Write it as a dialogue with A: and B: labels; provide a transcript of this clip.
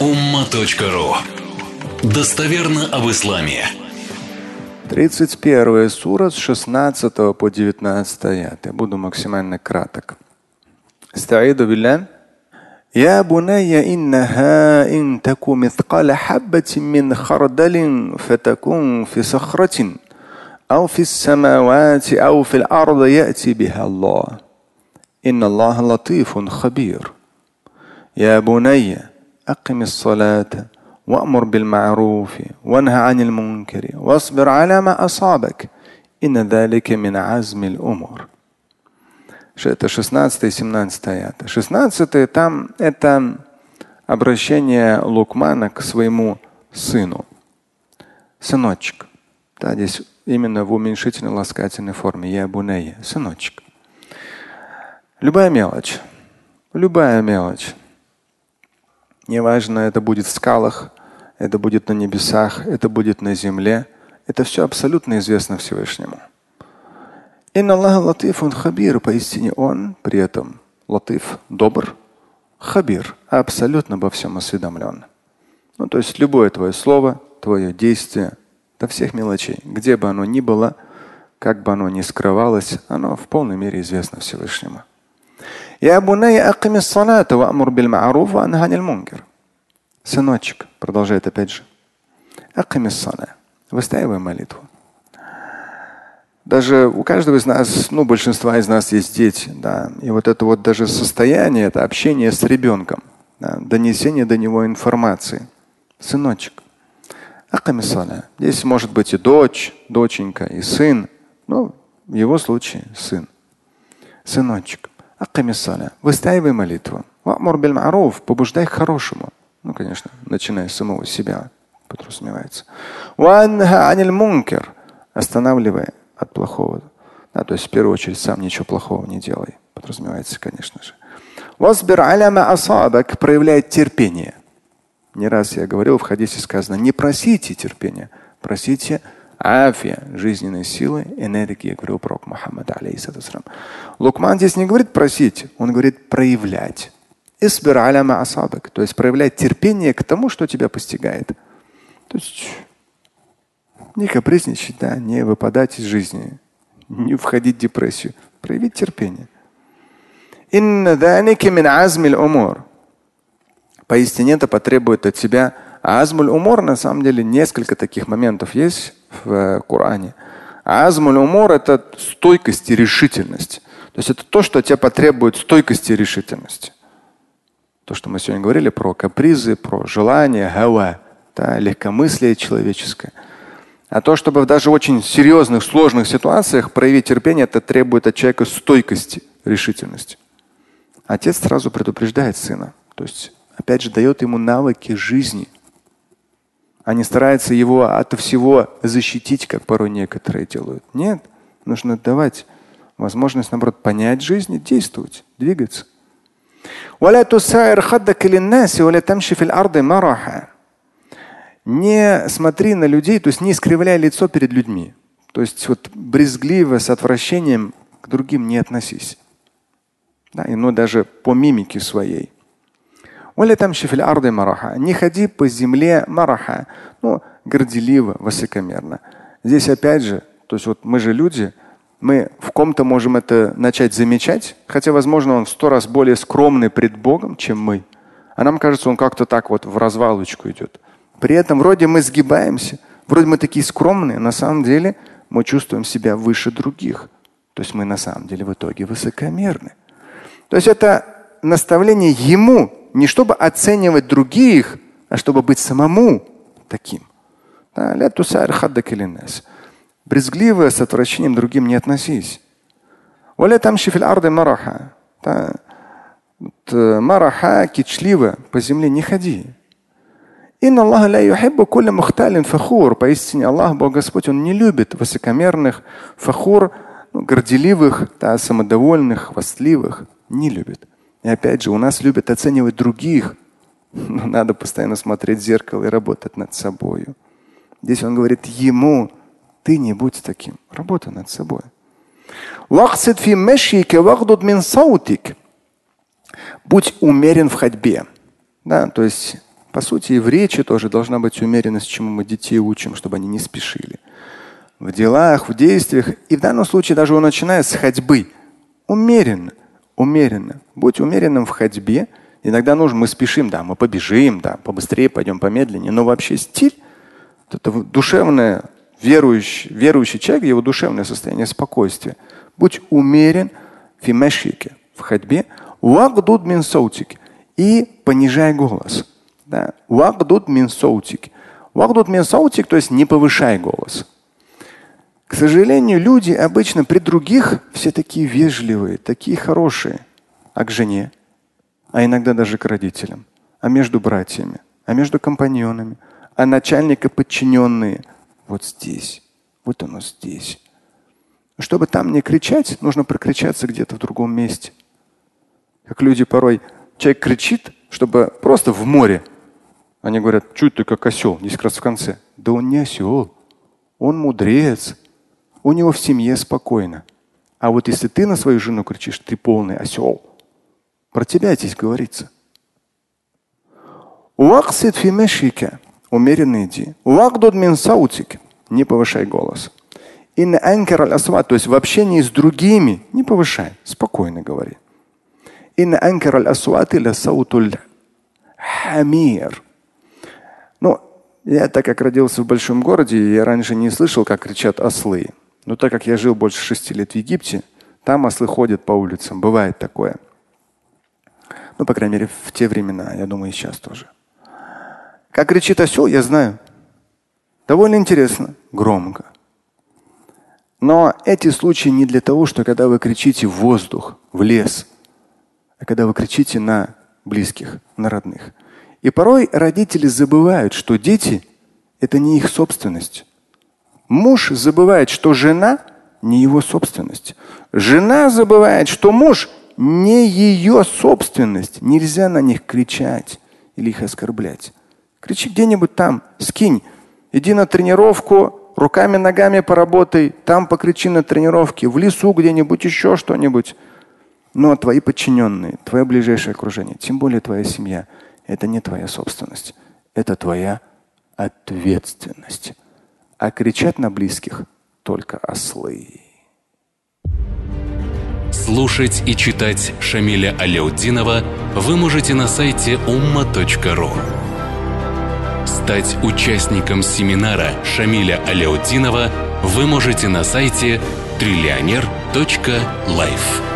A: umma.ru Достоверно об исламе.
B: 31 сура с 16 по 19 аят. Я буду максимально краток. استعيذ بالله يا بني إنها إن تك مثقال حبة من خردل فتكون في صخرة أو في السماوات أو في الأرض يأتي بها الله إن الله لطيف خبير يا بني أقم الصلاة وأمر بالمعروف وانهى عن المنكر واصبر على ما أصابك إن ذلك من عزم الأمور Это 16 и 17 аята. 16 там это обращение Лукмана к своему сыну. Сыночек. Да, здесь именно в уменьшительной ласкательной форме. Я бунея. Сыночек. Любая мелочь. Любая мелочь. Неважно, это будет в скалах, это будет на небесах, это будет на земле. Это все абсолютно известно Всевышнему. Инна Аллах латифун хабир. Поистине Он при этом латиф добр, хабир, абсолютно обо всем осведомлен. Ну, то есть любое твое слово, твое действие, до всех мелочей, где бы оно ни было, как бы оно ни скрывалось, оно в полной мере известно Всевышнему. Я акими салата ва амур биль ма'руф ва. Сыночек, продолжает опять же. Акими сала. Выстаивай молитву. Даже у каждого из нас, ну, большинства из нас есть дети, да. И вот это вот даже состояние, это общение с ребенком, да, донесение до него информации. Сыночек, акамисаля. Здесь может быть и дочь, доченька, и сын. Ну, в его случае сын. Сыночек. Выстаивай молитву. Маруф, побуждай к хорошему. Ну, конечно, начиная с самого себя, подразумевается. аниль мункер. Останавливай от плохого. Да, то есть в первую очередь сам ничего плохого не делай. Подразумевается, конечно же. Васбир аляма асабак проявляет терпение. Не раз я говорил, в хадисе сказано, не просите терпения, просите афия, жизненной силы, энергии, говорил пророк Мухаммад, алейхиссалам. Лукман здесь не говорит просить, он говорит проявлять. Исбир аляма асабак, то есть проявлять терпение к тому, что тебя постигает. То есть не капризничать, да, не выпадать из жизни, не входить в депрессию. Проявить терпение. Поистине это потребует от тебя азмуль умор. На самом деле несколько таких моментов есть в э, Коране. Азмуль умор – это стойкость и решительность. То есть это то, что от тебя потребует стойкости и решительности. То, что мы сегодня говорили про капризы, про желания, гава, да, легкомыслие человеческое – а то, чтобы даже в очень серьезных, сложных ситуациях проявить терпение, это требует от человека стойкости, решительности. Отец сразу предупреждает сына. То есть, опять же, дает ему навыки жизни, не старается его от всего защитить, как порой некоторые делают. Нет, нужно давать возможность, наоборот, понять жизнь и действовать, двигаться. Не смотри на людей, то есть не искривляй лицо перед людьми. То есть вот брезгливо, с отвращением к другим не относись. Да, и, ну, даже по мимике своей. Не ходи по земле мараха, ну, горделиво, высокомерно. Здесь опять же, то есть вот мы же люди, мы в ком-то можем это начать замечать, хотя, возможно, он в сто раз более скромный пред Богом, чем мы. А нам кажется, он как-то так вот в развалочку идет. При этом вроде мы сгибаемся, вроде мы такие скромные, на самом деле мы чувствуем себя выше других. То есть мы на самом деле в итоге высокомерны. То есть это наставление ему, не чтобы оценивать других, а чтобы быть самому таким. Брезгливо с отвращением другим не относись. мараха. Мараха, кичливо, по земле не ходи. Фахур. Поистине Аллах, Бог Господь, Он не любит высокомерных, фахур, ну, горделивых, да, самодовольных, хвастливых. Не любит. И опять же, у нас любят оценивать других. Но надо постоянно смотреть в зеркало и работать над собой. Здесь он говорит ему, ты не будь таким. Работай над собой. Будь умерен в ходьбе. Да, то есть По сути, и в речи тоже должна быть умеренность, чему мы детей учим, чтобы они не спешили. В делах, в действиях. И в данном случае даже он начинает с ходьбы. Умеренно, умеренно. Будь умеренным в ходьбе. Иногда нужно, мы спешим, да, мы побежим, да, побыстрее пойдем, помедленнее. Но вообще стиль, это душевное, верующий, верующий человек, его душевное состояние спокойствия. Будь умерен в في مشيك, в ходьбе. واغضض من صوتك. И понижай голос. واغضض من صوتك. واغضض من صوتك, то есть не повышай голос. К сожалению, люди обычно при других все такие вежливые, такие хорошие. А к жене? А иногда даже к родителям. А между братьями? А между компаньонами? А начальника подчиненные? Вот здесь. Вот оно здесь. Чтобы там не кричать, нужно прокричаться где-то в другом месте. Как люди порой, человек кричит, чтобы просто в море. Они говорят, чуть ты как осел, здесь как раз в конце. Да он не осел, он мудрец. У него в семье спокойно. А вот если ты на свою жену кричишь, ты полный осел, про тебя здесь говорится. Уаксид фимешика. Умеренно иди. Уакдуд мин саутик. Не повышай голос. Инна анкар аль то есть в общении с другими не повышай, спокойно говори. Инна анкар аль асвати ля саутуль хамир. Ну, я так как родился в большом городе, я раньше не слышал, как кричат ослы. Но так как я жил больше шести лет в Египте, там ослы ходят по улицам. Бывает такое. Ну, по крайней мере, в те времена, я думаю, и сейчас тоже. Как кричит осел, я знаю. Довольно интересно, громко. Но эти случаи не для того, что когда вы кричите в воздух, в лес, а когда вы кричите на близких, на родных. И порой родители забывают, что дети – это не их собственность. Муж забывает, что жена не его собственность. Жена забывает, что муж не ее собственность. Нельзя на них кричать или их оскорблять. Кричи где-нибудь там, скинь. Иди на тренировку, руками, ногами поработай, там покричи на тренировке, в лесу где-нибудь, еще что-нибудь. Но твои подчиненные, твое ближайшее окружение, тем более твоя семья, это не твоя собственность. Это твоя ответственность. А кричать на близких только ослы.
A: Слушать и читать Шамиля Аляутдинова вы можете на сайте umma.ru. Стать участником семинара Шамиля Аляутдинова вы можете на сайте триллионер.life.